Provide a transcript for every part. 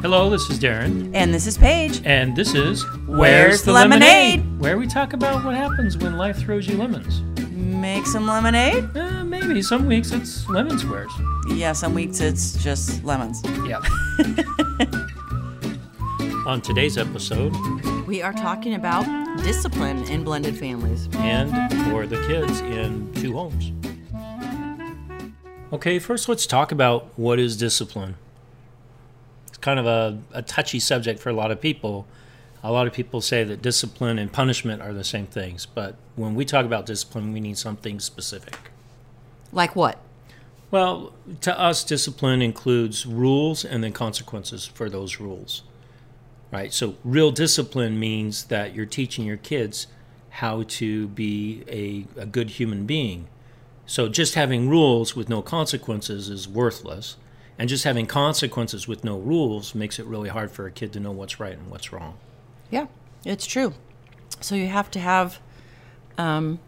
Hello, this is Darren, And this is Paige. and this is Where's the Lemonade? Where we talk about what happens when life throws you lemons. Make some lemonade? Uh, maybe some weeks it's lemon squares. Yeah, some weeks it's just lemons. Yeah. On today's episode, We are talking about discipline in blended families. and for the kids in two homes. Okay, first let's talk about what is discipline. It's kind of a, a touchy subject for a lot of people. A lot of people say that discipline and punishment are the same things, but when we talk about discipline, we need something specific. Like what? Well, to us, discipline includes rules and then consequences for those rules. Right? So, real discipline means that you're teaching your kids how to be a, a good human being. So, just having rules with no consequences is worthless. And just having consequences with no rules makes it really hard for a kid to know what's right and what's wrong. Yeah, it's true. So you have to have um,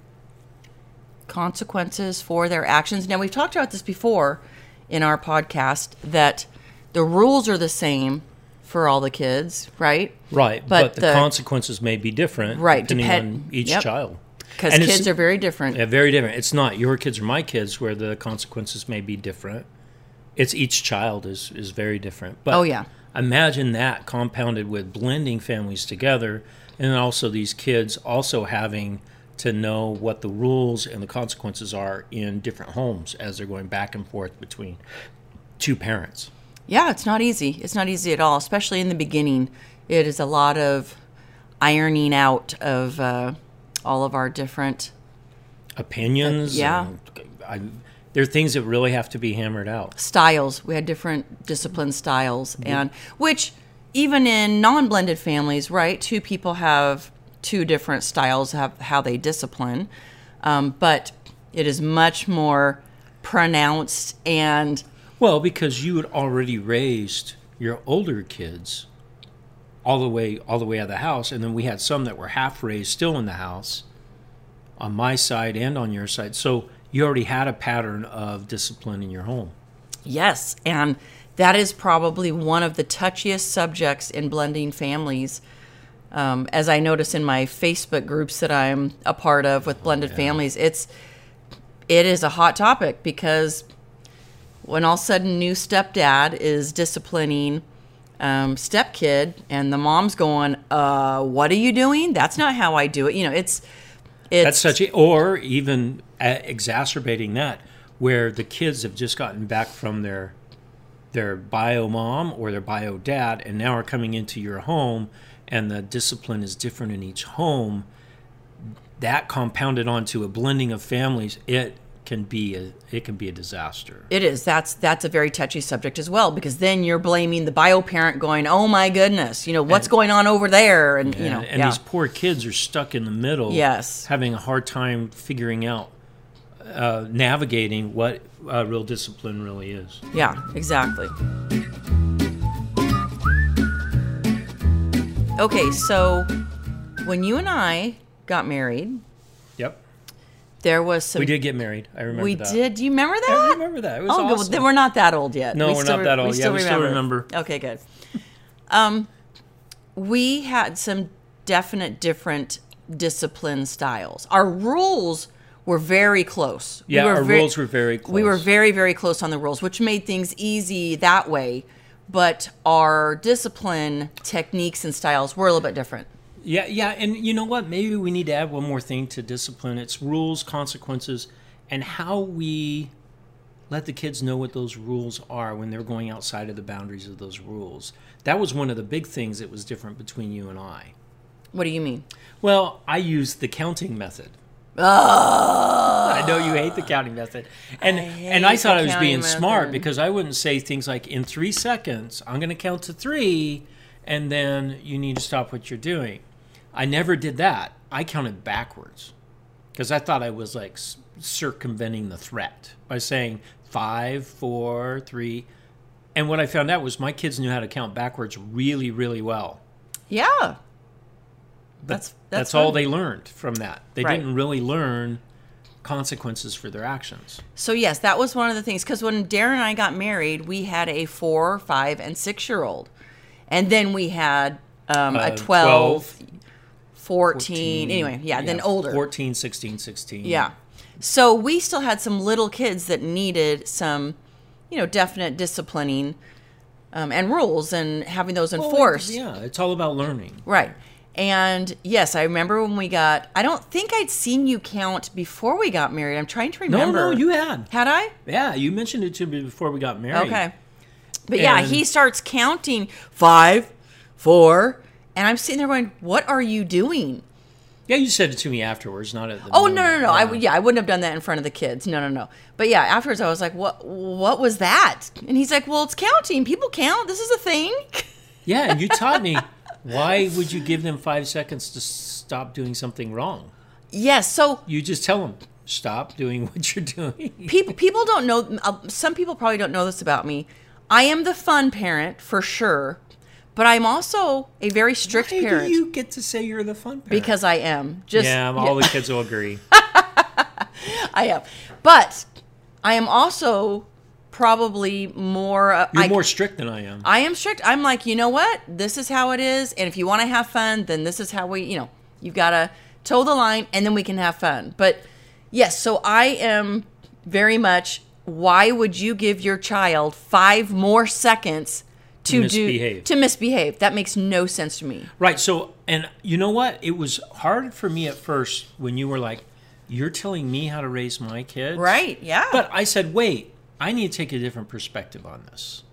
consequences for their actions. Now, we've talked about this before in our podcast that the rules are the same for all the kids, right? Right. But But, the, the- consequences may be different Right, depending depend- on each yep. child. Because kids are very different. Yeah, very different. It's not your kids or my kids where the consequences may be different. It's each child is is very different. But Oh, yeah. imagine that compounded with blending families together, and also these kids also having to know what the rules and the consequences are in different homes as they're going back and forth between two parents. Yeah, it's not easy. It's not easy at all, especially in the beginning. It is a lot of ironing out of uh, all of our different. Opinions. yeah. I, there are things that really have to be hammered out. styles. We had different discipline styles, and which even in non-blended families, right? Two people have two different styles of how they discipline, um, but it is much more pronounced and Well, because you had already raised your older kids all the way all the way out of the house, and then we had some that were half raised still in the house on my side and on your side. So you already had a pattern of discipline in your home. yes, and that is probably one of the touchiest subjects in blending families. Um, as I notice in my Facebook groups that I'm a part of with blended families, it's it is a hot topic because when all of a sudden new stepdad is disciplining um, stepkid and the mom's going, uh, what are you doing? That's not how I do it. You know, it's it's That's such a, or even uh, exacerbating that, where the kids have just gotten back from their their bio mom or their bio dad, and now are coming into your home, and the discipline is different in each home. That compounded onto a blending of families, it can be a it can be a disaster. It is. That's that's a very touchy subject as well because then you're blaming the bio parent, going, "Oh my goodness, you know what's going on over there?" And you know, and, and yeah. these poor kids are stuck in the middle. Yes. having a hard time figuring out, uh, navigating what uh, real discipline really is. Yeah, exactly. Okay, so when you and I got married. There was some. We did get married. I remember We that. did. Do you remember that? I remember that. It was oh, awesome. Then we're not that old yet. No, We we're not that old. Yeah, we still remember. Okay, good. Um, we had some definite different discipline styles. Our rules were very close. Yeah, were our rules were very close. We were very, very close on the rules, which made things easy that way. But our discipline techniques and styles were a little bit different. Yeah, yeah, and you know what? Maybe we need to add one more thing to discipline. It's rules, consequences, and how we let the kids know what those rules are when they're going outside of the boundaries of those rules. That was one of the big things that was different between you and I. What do you mean? Well, I used the counting method. Oh, I know you hate the counting method, and I and I thought I was being smart because I wouldn't say things like in three seconds I'm going to count to three, and then you need to stop what you're doing. I never did that. I counted backwards because I thought I was like circumventing the threat by saying five, four, three, and what I found out was my kids knew how to count backwards really, really well. yeah. That's that's, that's all they learned from that. They Right. didn't really learn consequences for their actions. So yes, that was one of the things because when Darren and I got married, we had a four, five, and six year old, and then we had um, Uh, a 12, 12, 14, Anyway, yeah, then older. 14, 16, 16. Yeah. So we still had some little kids that needed some, you know, definite disciplining um, and rules and having those Well, enforced. Yeah, it's all about learning. Right. And yes, I remember when we got. I don't think I'd seen you count before we got married. I'm trying to remember. no, no, you had. had I? Yeah, you mentioned it to me before we got married. Okay. But yeah, he starts counting five, four, and I'm sitting there going, "What are you doing?" Yeah, you said it to me afterwards, not at the Oh no, no, moment. no! I would, yeah, I wouldn't have done that in front of the kids. No, no, no. But yeah, afterwards I was like, "What? What was that?" And he's like, "Well, it's counting. People count. This is a thing." Yeah, and you taught me why would you give them five seconds to stop doing something wrong? yes. So You just tell them stop doing what you're doing. people people don't know. uh, Some people probably don't know this about me. I am the fun parent for sure, but I'm also a very strict Why parent do you get to say you're the fun parent? because I am. Just yeah, all the kids will agree. I am. But I am also probably more. Uh, You're I, more strict than I am. I am strict. I'm like, you know what? This is how it is. And if you want to have fun, then this is how we, you know, you've got to toe the line and then we can have fun. But yes, so I am very much, why would you give your child five more seconds to, misbehave. do to misbehave? That makes no sense to me. Right. So, and you know what? It was hard for me at first when you were like, "You're telling me how to raise my kids." Right. Yeah. But I said, "Wait, I need to take a different perspective on this.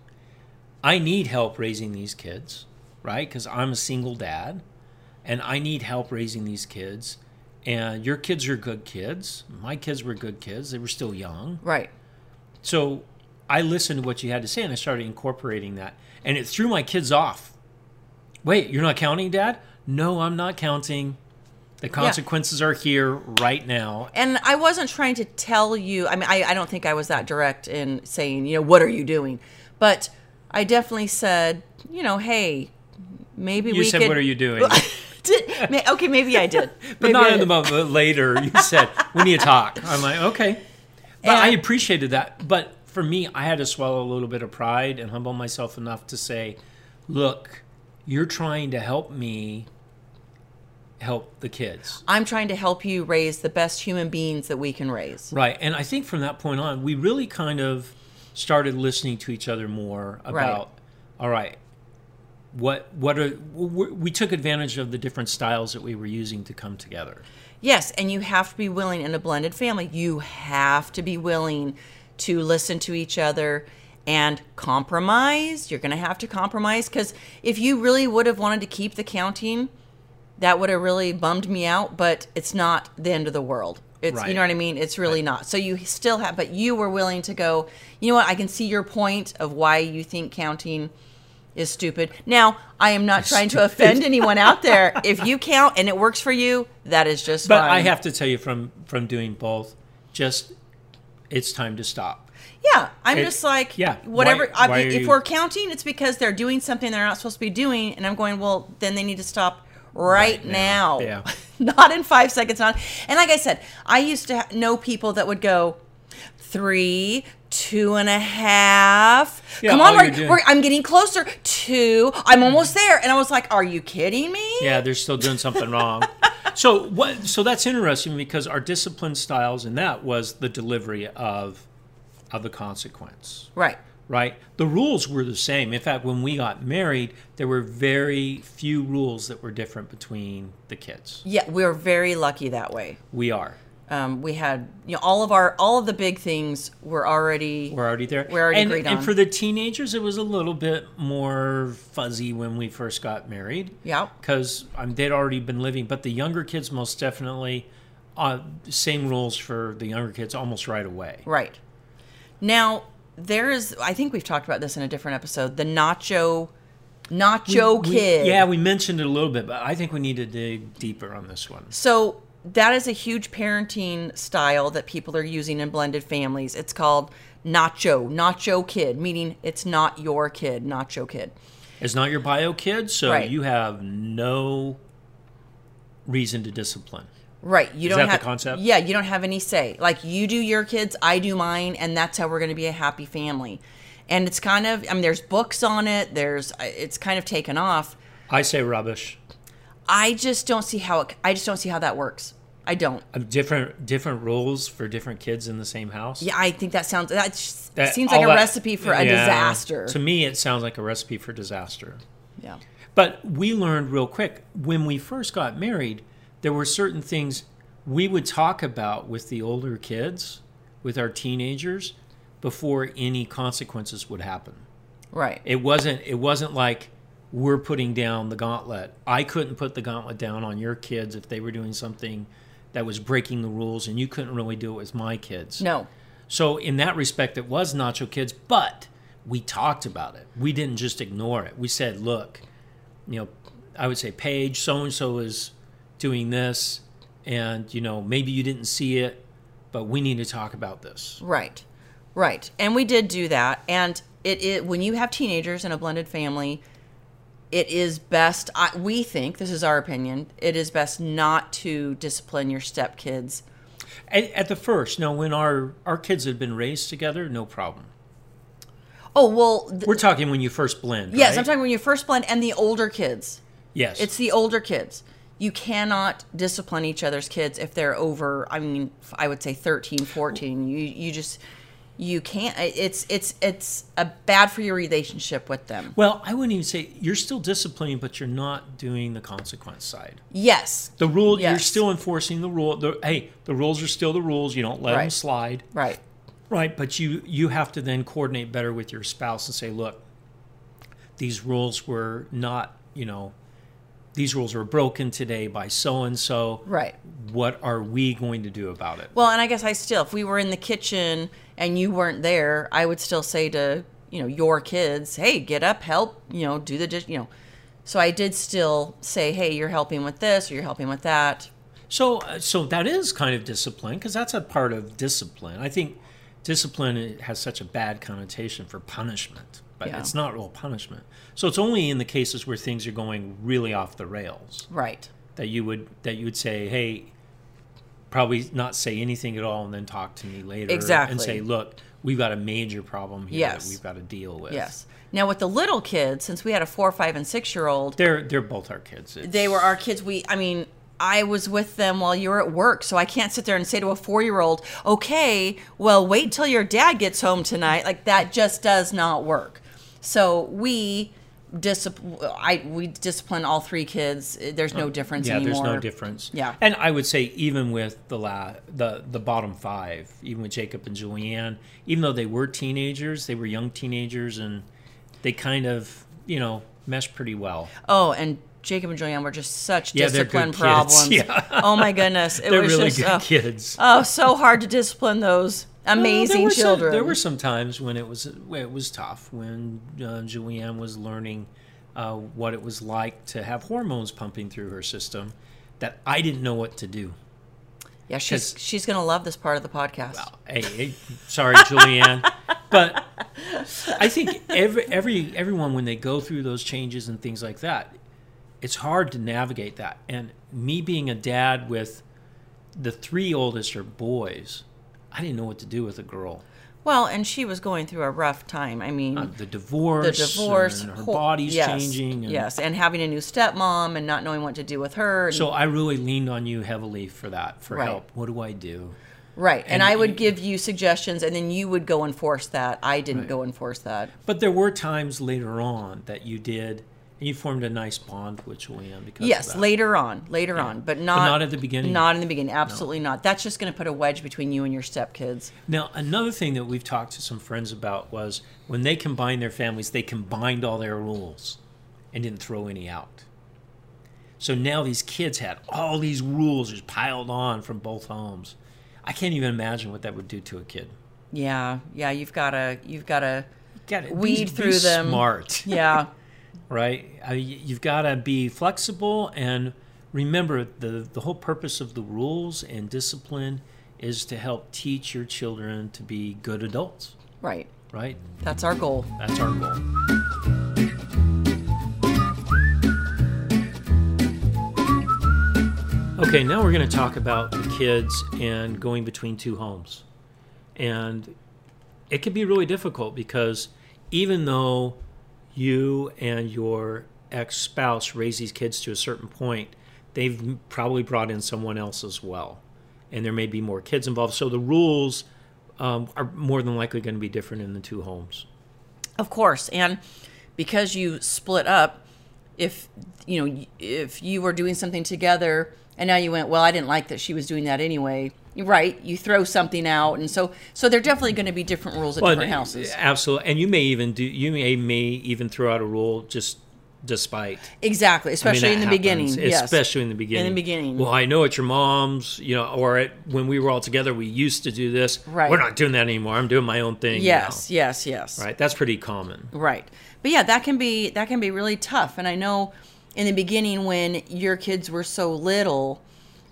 I need help raising these kids, right? Because I'm a single dad, and I need help raising these kids. And your kids are good kids. My kids were good kids. They were still young. right. So I listened to what you had to say and I started incorporating that. And it threw my kids off. Wait, you're not counting, Dad? No, I'm not counting. The consequences are here right now. And I wasn't trying to tell you. I mean, I, I don't think I was that direct in saying, you know, what are you doing? But I definitely said, you know, hey, maybe You we said, could. What are you doing? Did, okay, maybe I did. but Maybe not in the moment. Later, you said, We need to talk. I'm like, Okay. But I appreciated that. But for me, I had to swallow a little bit of pride and humble myself enough to say, Look, you're trying to help me help the kids. I'm trying to help you raise the best human beings that we can raise. Right. And I think from that point on, we really kind of started listening to each other more about, all right, what, what are, we we took advantage of the different styles that we were using to come together. Yes, and you have to be willing in a blended family. You have to be willing to listen to each other and compromise. You're going to have to compromise because if you really would have wanted to keep the counting, that would have really bummed me out. But it's not the end of the world. It's you know what I mean. It's really not. So you still have, but you were willing to go. You know what? I can see your point of why you think counting is stupid. Now, I am not trying to offend anyone out there. If you count and it works for you, that is just But fine. I have to tell you from, from doing both, just, it's time to stop. Yeah, I'm It- just like, yeah, whatever. why- I mean, if you- we're counting, it's because they're doing something they're not supposed to be doing, and I'm going, well, then they need to stop right, Right now. now. Yeah. not in five seconds. Not. And like I said, I used to know people that would go three, two and a half. Yeah, Come on, we're, we're, I'm getting closer. Two. I'm almost there. And I was like, are you kidding me? Yeah, they're still doing something wrong. So what? So that's interesting because our discipline styles in that was the delivery of of the consequence. Right. right? The rules were the same. In fact, when we got married, there were very few rules that were different between the kids. Yeah, we are very lucky that way. We are. Um, we had, you know, all of our, all of the big things were already. We're already there. We're already and, agreed and on. for the teenagers, it was a little bit more fuzzy when we first got married. Yeah. Because um, they'd already been living. But the younger kids, most definitely, uh, same rules for the younger kids almost right away. Right. Now, there is I think we've talked about this in a different episode, the nacho nacho We- kid. yeah, we mentioned it a little bit, but I think we need to dig deeper on this one. So that is a huge parenting style that people are using in blended families. It's called nacho, nacho kid, meaning it's not your kid, nacho kid. It's not your bio kid, so Right. you have no reason to discipline. Right. You Is don't that the concept? Yeah, you don't have any say. Like you do your kids, I do mine, and that's how we're going to be a happy family. And it's kind of I mean there's books on it. There's uh, it's kind of taken off. I say rubbish. I just don't see how it, I just don't see how that works. I don't. Different different rules for different kids in the same house. Yeah, I think that sounds that That- seems like a that- recipe for a Yeah. disaster. To me, it sounds like a recipe for disaster. yeah. But we learned real quick when we first got married, there were certain things we would talk about with the older kids, with our teenagers, before any consequences would happen. Right. It wasn't it wasn't like we're putting down the gauntlet. I couldn't put the gauntlet down on your kids if they were doing something that was breaking the rules and you couldn't really do it with my kids. No. So in that respect, it was Nacho Kids, but we talked about it. We didn't just ignore it. We said, look, you know, I would say, Paige, so and so is doing this, and you know, maybe you didn't see it, but we need to talk about this. Right. Right. And we did do that. And it, it when you have teenagers in a blended family, it is best I, we think this is our opinion it is best not to discipline your stepkids At, at the first, now when our our kids had been raised together, no problem. oh well th- We're talking when you first blend. yes right? i'm talking when you first blend and the older kids Yes, it's the older kids you cannot discipline each other's kids if they're over i mean i would say 13 14 you you just you can't it's it's it's a bad for your relationship with them well, I wouldn't even say you're still disciplining, but you're not doing the consequence side. yes The rule, you're still enforcing the rule. The, hey, the rules are still the rules. You don't let them slide. right Right, but you you have to then coordinate better with your spouse and say, look, these rules were not, you know, these rules were broken today by so and so. right What are we going to do about it? Well, and I guess I still, if we were in the kitchen and you weren't there, I would still say to you know your kids, "Hey, get up, help, you know, do the dish, you know." So I did still say, "Hey, you're helping with this, or you're helping with that." So uh, so that is kind of discipline because that's a part of discipline. I think discipline has such a bad connotation for punishment, but Yeah. it's not real punishment. So it's only in the cases where things are going really off the rails. Right. that you would that you would say, hey, probably not say anything at all, and then talk to me later, Exactly. and say, look, we've got a major problem here Yes. that we've got to deal with. Yes. Now with the little kids, since we had a four, five, and six year old, they're they're both our kids. It's- they were our kids. We, I mean, I was with them while you were at work, so I can't sit there and say to a four year old, "Okay, well, wait till your dad gets home tonight." Like that just does not work. So we discipline. I we discipline all three kids. There's no oh, difference anymore. yeah, anymore. there's no difference. Yeah. and I would say even with the la- the the bottom five, even with Jacob and Julianne, even though they were teenagers, they were young teenagers, and they kind of you know meshed pretty well. Oh, and Jacob and Julianne were just such Yeah, discipline problems. Yeah. Oh my goodness, it They're was really just good oh, kids. oh so hard to discipline those Well, amazing there were some- children. there were some times when it was it was tough when uh, Julianne was learning uh, what it was like to have hormones pumping through her system that I didn't know what to do. yeah, she's she's gonna love this part of the podcast. Hey, hey, sorry, Julianne, but I think every every everyone when they go through those changes and things like that, it's hard to navigate that. And me being a dad with the three oldest are boys, I didn't know what to do with a girl. Well, and she was going through a rough time. I mean, Uh, the divorce, the divorce, and her whole- body's yes, changing. And yes, and having a new stepmom and not knowing what to do with her. and- So I really leaned on you heavily for that, for Right. help. What do I do? right, and, and I would give you suggestions, and then you would go enforce that. I didn't go enforce that. But there were times later on that you did, you formed a nice bond with Julianne because Yes, of that. later on, later on, but not not at the beginning? Not in the beginning, absolutely not. That's just going to put a wedge between you and your stepkids. Now, another thing that we've talked to some friends about was when they combined their families, they combined all their rules and didn't throw any out. So now these kids had all these rules just piled on from both homes. I can't even imagine what that would do to a kid. Yeah, yeah, you've got to, you've got to, Weed through them. Smart, yeah, right? I you've got to be flexible and remember the the whole purpose of the rules and discipline is to help teach your children to be good adults, right. right? That's our goal. That's our goal. Okay, now we're going to talk about the kids and going between two homes. And it can be really difficult because even though you and your ex spouse raise these kids to a certain point, they've probably brought in someone else as well. And there may be more kids involved. So the rules um, are more than likely going to be different in the two homes. Of course, and because you split up, if you know if you were doing something together and now you went, well, I didn't like that she was doing that anyway. Right, you throw something out, and so so they're definitely going to be different rules at Well, different eh, houses. Absolutely. And you may even do, you may, may even throw out a rule just despite. Exactly, I mean, especially in the happens, beginning. Yes. Especially in the beginning. In the beginning. Well, I know it's your mom's, you know, or when we were all together, we used to do this. Right. We're not doing that anymore. I'm doing my own thing. Yes, yes, yes. Right. That's pretty common. Right. But yeah, that can be that can be really tough. And I know in the beginning when your kids were so little,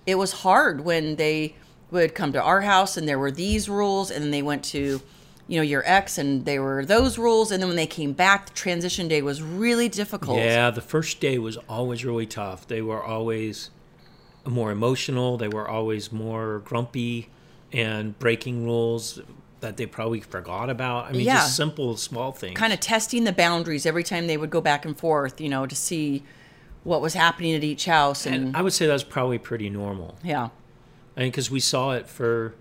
it was hard when they would come to our house and there were these rules and then they went to you know your ex and they were those rules and then when they came back the transition day was really difficult. Yeah. The first day was always really tough. They were always more emotional. They were always more grumpy and breaking rules that they probably forgot about. I mean, Yeah. just simple, small things. Kind of testing the boundaries every time they would go back and forth, you know, to see what was happening at each house and, And I would say that's probably pretty normal. yeah. I mean, because we saw it for,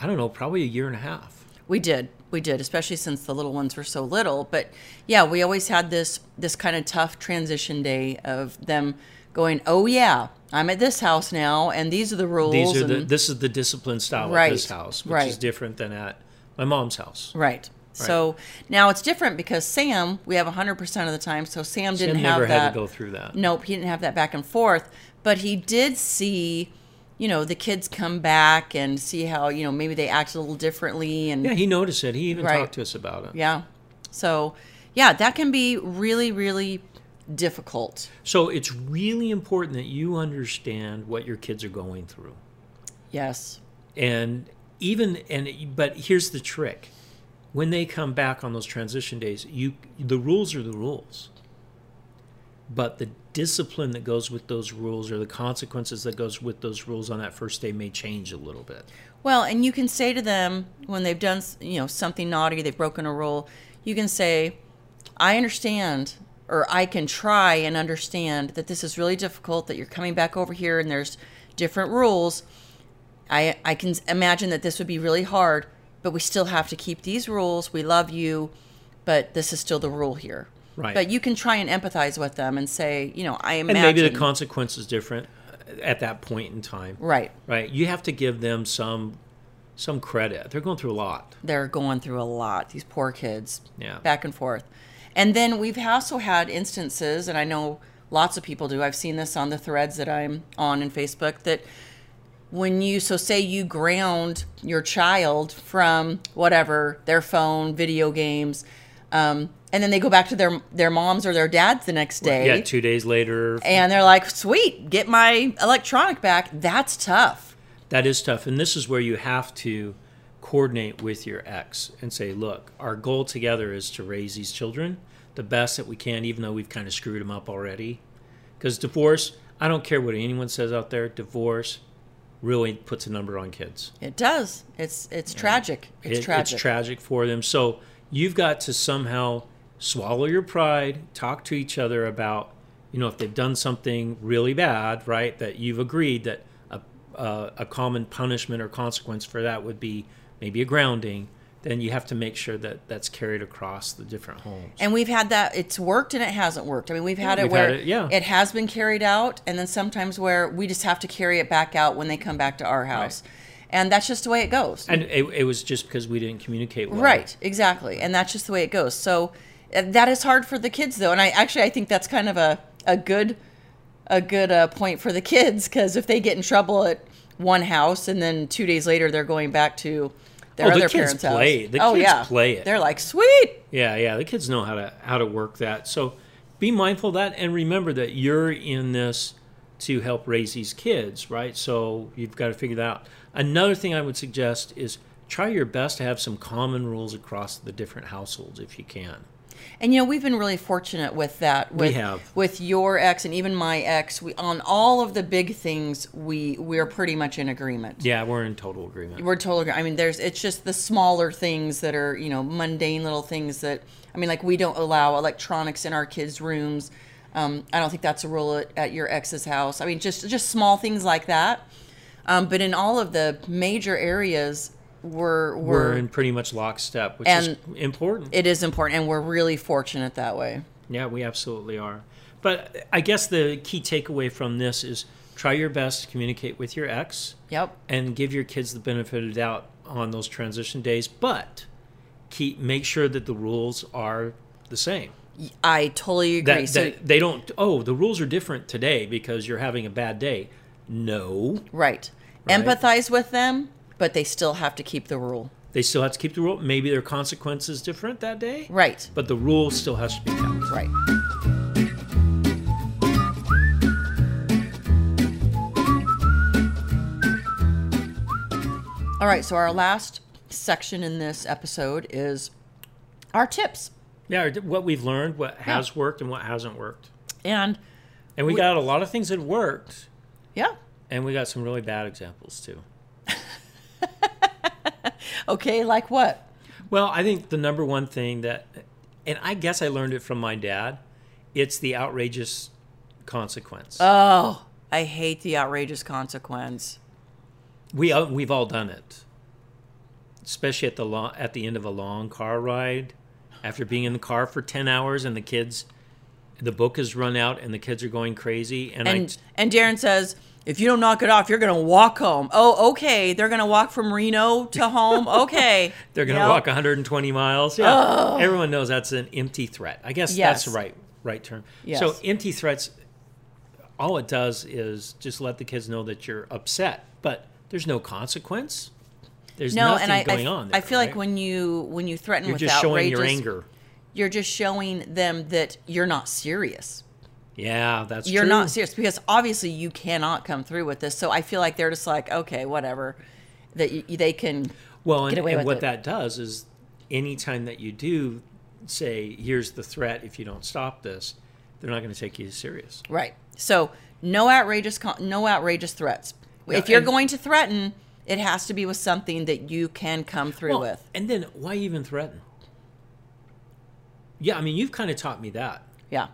I don't know, probably a year and a half. We did. We did, especially since the little ones were so little. But yeah, we always had this this kind of tough transition day of them going, "Oh yeah, I'm at this house now, and these are the rules." These are the, this is the discipline style at Right, this house, which right. is different than at my mom's house. right. So now it's different because Sam, we have 100% of the time. So Sam Sam didn't never have that. had to go through that. Nope, he didn't have that back and forth. But he did see, you know, the kids come back and see how you know maybe they act a little differently and Yeah, he noticed it. He even Right. talked to us about it. yeah. So yeah, that can be really really difficult. So it's really important that you understand what your kids are going through. Yes. And even and but here's the trick. When they come back on those transition days, you the rules are the rules. But the discipline that goes with those rules or the consequences that goes with those rules on that first day may change a little bit. Well, and you can say to them when they've done, you know, something naughty, they've broken a rule, you can say, "I understand or I can try and understand that this is really difficult that you're coming back over here and there's different rules. I I can imagine that this would be really hard, but we still have to keep these rules. We love you, but this is still the rule here." Right. But you can try and empathize with them and say, you know, I And imagine maybe the consequence is different at that point in time. right. Right. You have to give them some some credit. They're going through a lot. they're going through a lot these poor kids Yeah. back and forth and then we've also had instances and i know lots of people do i've seen this on the threads that i'm on in facebook that when you so say you ground your child from whatever their phone video games um, and then they go back to their their moms or their dads the next day Yeah, 2 days later. and they're like sweet get my electronic back that's tough That is tough. And this is where you have to coordinate with your ex and say, look, our goal together is to raise these children the best that we can, even though we've kind of screwed them up already. Because divorce, I don't care what anyone says out there, divorce really puts a number on kids. it does it's it's tragic it's It- tragic It's tragic for them. So you've got to somehow swallow your pride, talk to each other about, you know, if they've done something really bad, right? That you've agreed that a, a, a common punishment or consequence for that would be maybe a grounding. Then you have to make sure that that's carried across the different homes. And we've had that. It's worked and it hasn't worked. I mean, we've had Yeah, it we've where had it, yeah. it has been carried out, and then sometimes where we just have to carry it back out when they come back to our house, and that's just the way it goes. And it, it was just because we didn't communicate well. right, exactly, and that's just the way it goes. So uh, that is hard for the kids, though, and I actually I think that's kind of a a good a good uh, point for the kids because if they get in trouble at one house and then two days later they're going back to their Oh, the kids parents' play. house. The oh kids yeah, play it. They're like, sweet. Yeah, yeah. The kids know how to how to work that. So be mindful of that and remember that you're in this to help raise these kids, right? So you've got to figure that out. Another thing I would suggest is try your best to have some common rules across the different households if you can. And you know, we've been really fortunate with that. With, have. with your ex and even my ex. We on all of the big things. We we're pretty much in agreement. Yeah, we're in total agreement. We're totally. I mean, there's. It's just the smaller things that are you know mundane little things that. I mean, like we don't allow electronics in our kids' rooms. Um, I don't think that's a rule at, at your ex's house. I mean, just just small things like that. Um, but in all of the major areas, we're we're, we're in pretty much lockstep, which is important. it is important, and we're really fortunate that way. Yeah, we absolutely are. But I guess the key takeaway from this is try your best to communicate with your ex Yep. and give your kids the benefit of the doubt on those transition days, but keep make sure that the rules are the same. I totally agree. That, so that they don't oh, the rules are different today because you're having a bad day. No. right. Right. empathize with them, but they still have to keep the rule. They still have to keep the rule. Maybe their consequences different that day. Right. But the rule still has to be kept. Right. All right, so our last section in this episode is our tips. Yeah, what we've learned, what has worked and what hasn't worked. And And we, We- got a lot of things that worked, yeah, and we got some really bad examples too. Okay, like what? Well, I think the number one thing that, and I guess I learned it from my dad, it's the outrageous consequence. Oh, I hate the outrageous consequence. we uh, we've all done it, especially at the lo- at the end of a long car ride, after being in the car for ten hours and the kids, the book has run out and the kids are going crazy, and, And and Darren says, if you don't knock it off, you're gonna walk home. Oh, okay. They're gonna walk from Reno to home. Okay. They're going to walk 120 miles. Yeah, everyone knows that's an empty threat. I guess Yes. that's the right right term. Yes. So empty threats, all it does is just let the kids know that you're upset, but there's no consequence. There's No, nothing and I, going I, on. I there, feel like when you when you threaten you're with just showing outrageous, your anger. you're just showing them that you're not serious. Yeah, that's You're true. not serious because obviously you cannot come through with this. So I feel like they're just like, okay, whatever. That you, they can. Well, and, get away and with what it. that does is anytime that you do say, here's the threat, if you don't stop this, they're not going to take you serious. Right. So no outrageous con- no outrageous threats. Yeah, if you're going to threaten, it has to be with something that you can come through Well, with. And then why even threaten? Yeah, I mean, you've kind of taught me that, Yeah.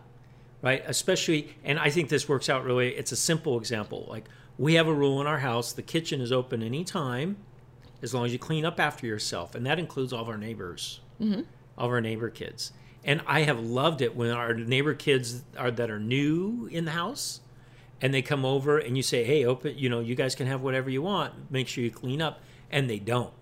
Right? Especially, and I think this works out really. It's a simple example. Like, we have a rule in our house the kitchen is open anytime as long as you clean up after yourself. And that includes all of our neighbors, mm-hmm. all of our neighbor kids. And I have loved it when our neighbor kids are that are new in the house and they come over and you say, hey, open, you know, you guys can have whatever you want. Make sure you clean up. And they don't.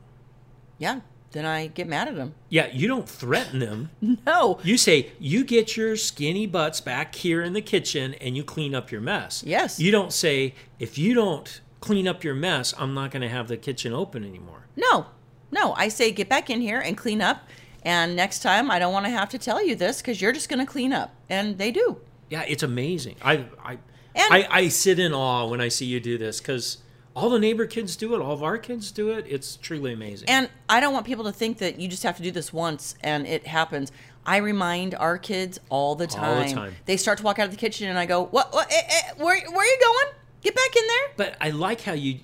Yeah. Then I get mad at them. Yeah, you don't threaten them. No. You say, you get your skinny butts back here in the kitchen and you clean up your mess. Yes. You don't say, if you don't clean up your mess, I'm not going to have the kitchen open anymore. No. No. I say get back in here and clean up. And next time I don't want to have to tell you this because you're just going to clean up. And they do. Yeah, it's amazing. I I, And- I, I sit in awe when I see you do this because all the neighbor kids do it, all of our kids do it. It's truly amazing. And I don't want people to think that you just have to do this once and it happens. I remind our kids all the time, All the time. They start to walk out of the kitchen and I go, "What? what eh, eh, where? Where are you going? Get back in there." but I like how you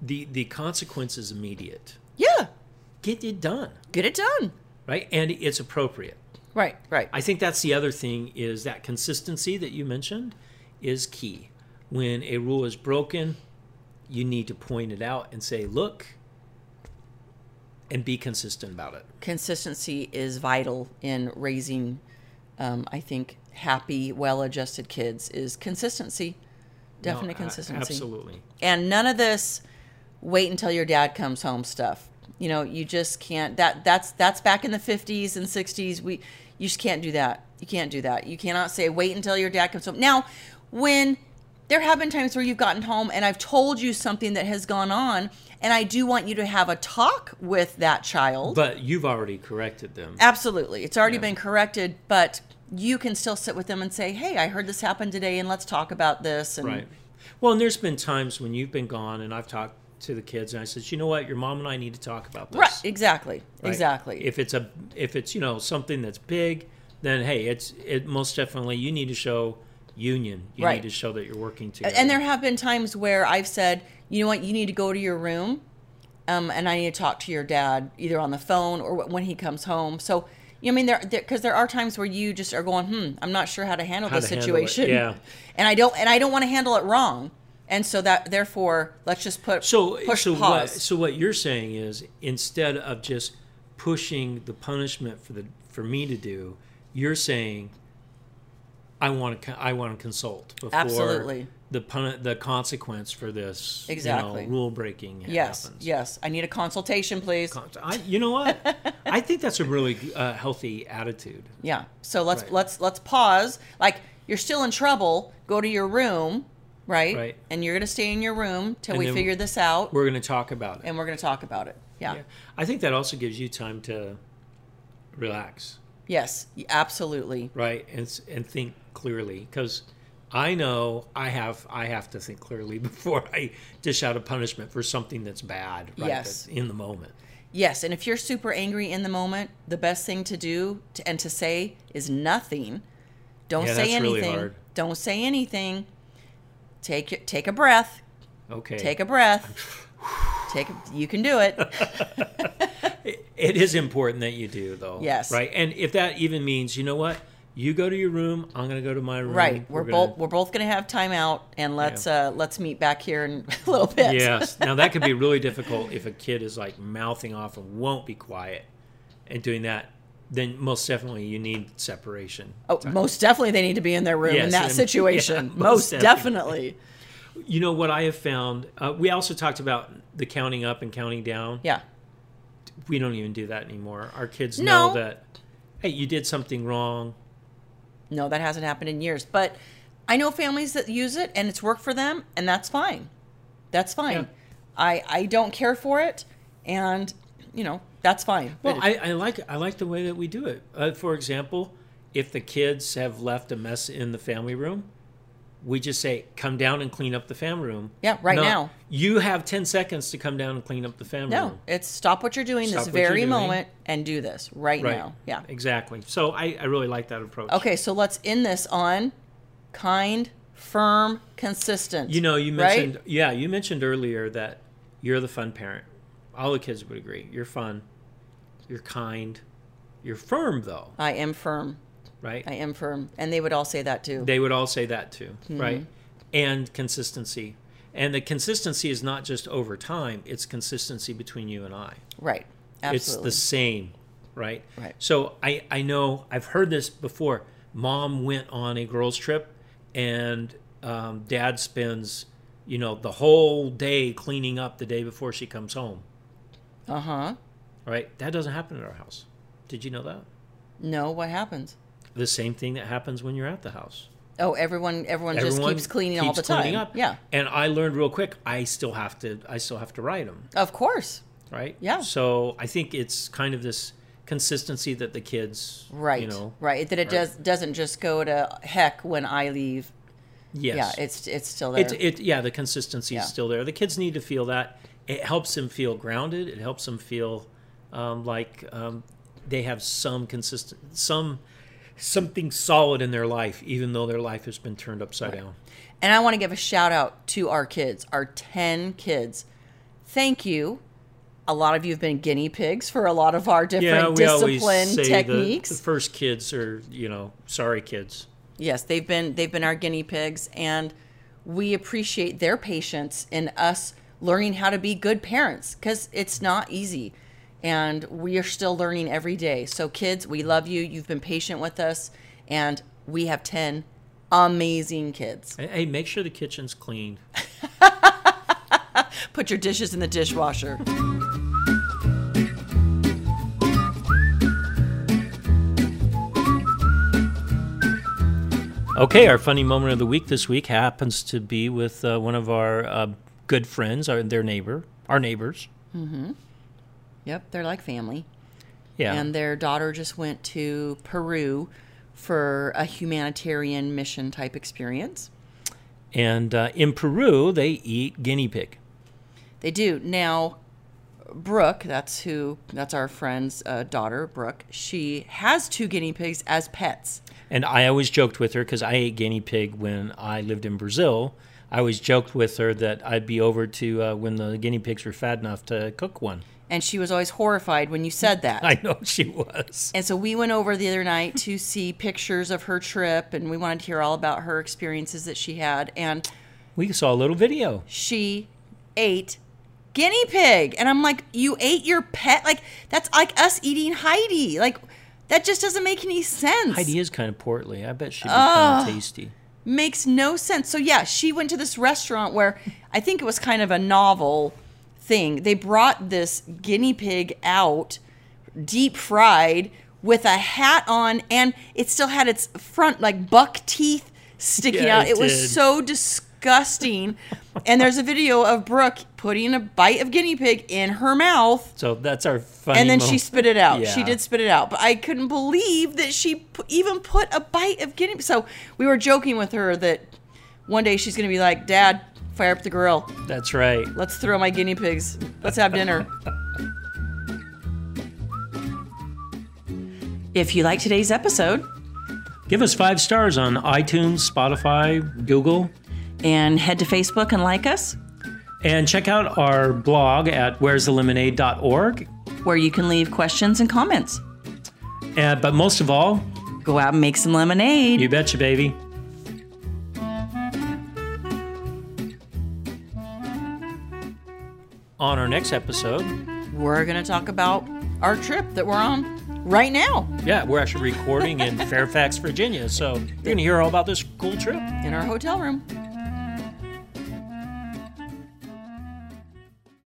the the consequence is immediate. Yeah, Get it done, get it done. right? And it's appropriate. Right, right. I think that's the other thing is that consistency that you mentioned is key. When a rule is broken, you need to point it out and say, "Look," and be consistent about it. Consistency is vital in raising. Um, I think happy, well-adjusted kids is consistency. Definite No, consistency. Absolutely. and none of this wait until your dad comes home stuff you know you just can't that that's that's back in the 50s and 60s we you just can't do that you can't do that you cannot say wait until your dad comes home now when there have been times where you've gotten home and i've told you something that has gone on and i do want you to have a talk with that child But you've already corrected them. absolutely it's already Yeah. been corrected but you can still sit with them and say hey i heard this happen today and let's talk about this and Right. Well, and there's been times when you've been gone and I've talked to the kids and I said, you know what, your mom and I need to talk about this. right exactly Right? exactly If it's a if it's you know something that's big, then hey, it's it most definitely you need to show union. You Right. need to show that you're working together. And there have been times where I've said, you know what, you need to go to your room, um, and I need to talk to your dad either on the phone or when he comes home. So, you know, I mean, there because there, are times where you just are going, hmm, I'm not sure how to handle How this to handle situation, yeah. and I don't, and I don't want to handle it wrong, and so that therefore, let's just put so push so what pause. so what you're saying is instead of just pushing the punishment for the for me to do, you're saying I want to I want to consult before Absolutely. the pun- the consequence for this Exactly. you know, rule breaking yes, happens. yes, I need a consultation, please. Con- I, you know what? I think that's a really uh, healthy attitude. Yeah. So let's Right. let's let's pause. Like you're still in trouble. Go to your room, right? Right. And you're gonna stay in your room till And we figure this out, We're going to talk about it. and we're gonna talk about it. Yeah. Yeah. I think that also gives you time to relax, Yes. Absolutely. right, and and think clearly because I know I have I have to think clearly before I dish out a punishment for something that's bad, right? Yes. that's in the moment. Yes. And if you're super angry in the moment, the best thing to do to, and to say is nothing. Don't Yeah, say really anything. hard. Don't say anything. Take take a breath. Okay. Take a breath. take. A, you can do it. It- it is important that you do though. Yes. Right. And if that even means, you know what, you go to your room, I'm going to go to my room. Right. We're, gonna- both we're both gonna have time out, and let's uh let's meet back here in a little bit. Yes. Now that could be really difficult if a kid is like mouthing off and won't be quiet and doing that. Then most definitely you need separation. Oh, most definitely they need to be in their room in that situation. yeah, most most definitely. You know what I have found? Uh, we also talked about the counting up and counting down. Yeah. We don't even do that anymore. Our kids No. know that, hey, you did something wrong. No, that hasn't happened in years. But I know families that use it and it's worked for them, and that's fine. That's fine. Yeah. I I don't care for it, and you know that's fine. Well, I, I like I like the way that we do it. Uh, for example, if the kids have left a mess in the family room, we just say, "Come down and clean up the fam room." Yeah, right now. You have ten seconds to come down and clean up the fam no, room. No, it's stop what you're doing Stop this very doing. moment and do this right, Right. now. Yeah. Exactly. So I, I really like that approach. Okay, so let's end this on kind, firm, consistent. You know, you right? mentioned yeah, you mentioned earlier that you're the fun parent. All the kids would agree. You're fun. You're kind. You're firm though, I am firm. Right? I am firm, and they would all say that too. They would all say that too, Mm-hmm. right? And consistency. And the consistency is not just over time, it's consistency between you and I. right. Absolutely. It's the same, right? Right. So I, I know I've heard this before. Mom went on a girls' trip, and um, dad spends, you know, the whole day cleaning up the day before she comes home, Uh huh. right? That doesn't happen at our house. Did you know that? No, what happens? The same thing that happens when you're at the house. Oh, everyone, everyone, just keeps cleaning all the cleaning time. Up. Yeah, And I learned real quick. I still have to. I still have to write them. of course. Right. Yeah. So I think it's kind of this consistency that the kids. Right. You know. right. That it does doesn't just go to heck when I leave. Yes. Yeah, it's it's still there. It's it. Yeah. The consistency Yeah. is still there. The kids need to feel that. It helps them feel grounded. It helps them feel um, like um, they have some consistent some something solid in their life, even though their life has been turned upside down. and I want to give a shout out to our kids, our ten kids. Thank you. A lot of you have been guinea pigs for a lot of our different we always discipline techniques. The, the first kids are, you know, sorry kids. Yes, they've been they've been our guinea pigs and we appreciate their patience in us learning how to be good parents cuz it's not easy and we are still learning every day. So kids, we love you. You've been patient with us and we have 10 amazing kids. Hey, Hey, make sure the kitchen's clean. Put your dishes in the dishwasher. Okay, our funny moment of the week this week happens to be with uh, one of our uh, good friends, our their neighbor, our neighbors. Yep, they're like family. Yeah, And their daughter just went to Peru for a humanitarian mission type experience. and uh, in Peru they eat guinea pig. They do. Now, Brooke, that's who, that's our friend's uh, daughter, Brooke. She has two guinea pigs as pets. And I always joked with her because I ate guinea pig when I lived in Brazil. I always joked with her that I'd be over to uh, when the guinea pigs were fat enough to cook one. And she was always horrified when you said that. I know she was. And so we went over the other night to see pictures of her trip, and we wanted to hear all about her experiences that she had. And We saw a little video. she ate guinea pig. And I'm like, you ate your pet? Like, that's like us eating Heidi. Like, that just doesn't make any sense. Heidi is kind of portly. I bet she'd be kind of tasty. makes no sense. So yeah, she went to this restaurant where I think it was kind of a novel thing. They brought this guinea pig out deep fried with a hat on and it still had its front like buck teeth sticking Yeah, out. it It was so disgusting. and there's a video of Brooke putting a bite of guinea pig in her mouth So that's our funny. and then she spit it out. She did spit it out, but I couldn't believe that she pu- even put a bite of guinea. So we were joking with her that one day she's going to be like, "Dad, fire up the grill. That's right. Let's throw my guinea pigs. Let's have dinner." if you like today's episode, Give us five stars on iTunes, Spotify, Google, and head to Facebook and like us, and check out our blog at where'sthelemonade.org. where you can leave questions and comments. And, but most of all, Go out and make some lemonade. you betcha, baby. On our next episode, we're going to talk about our trip that we're on right now yeah, we're actually recording in Fairfax, Virginia. So you're going to hear all about this cool trip. in our hotel room.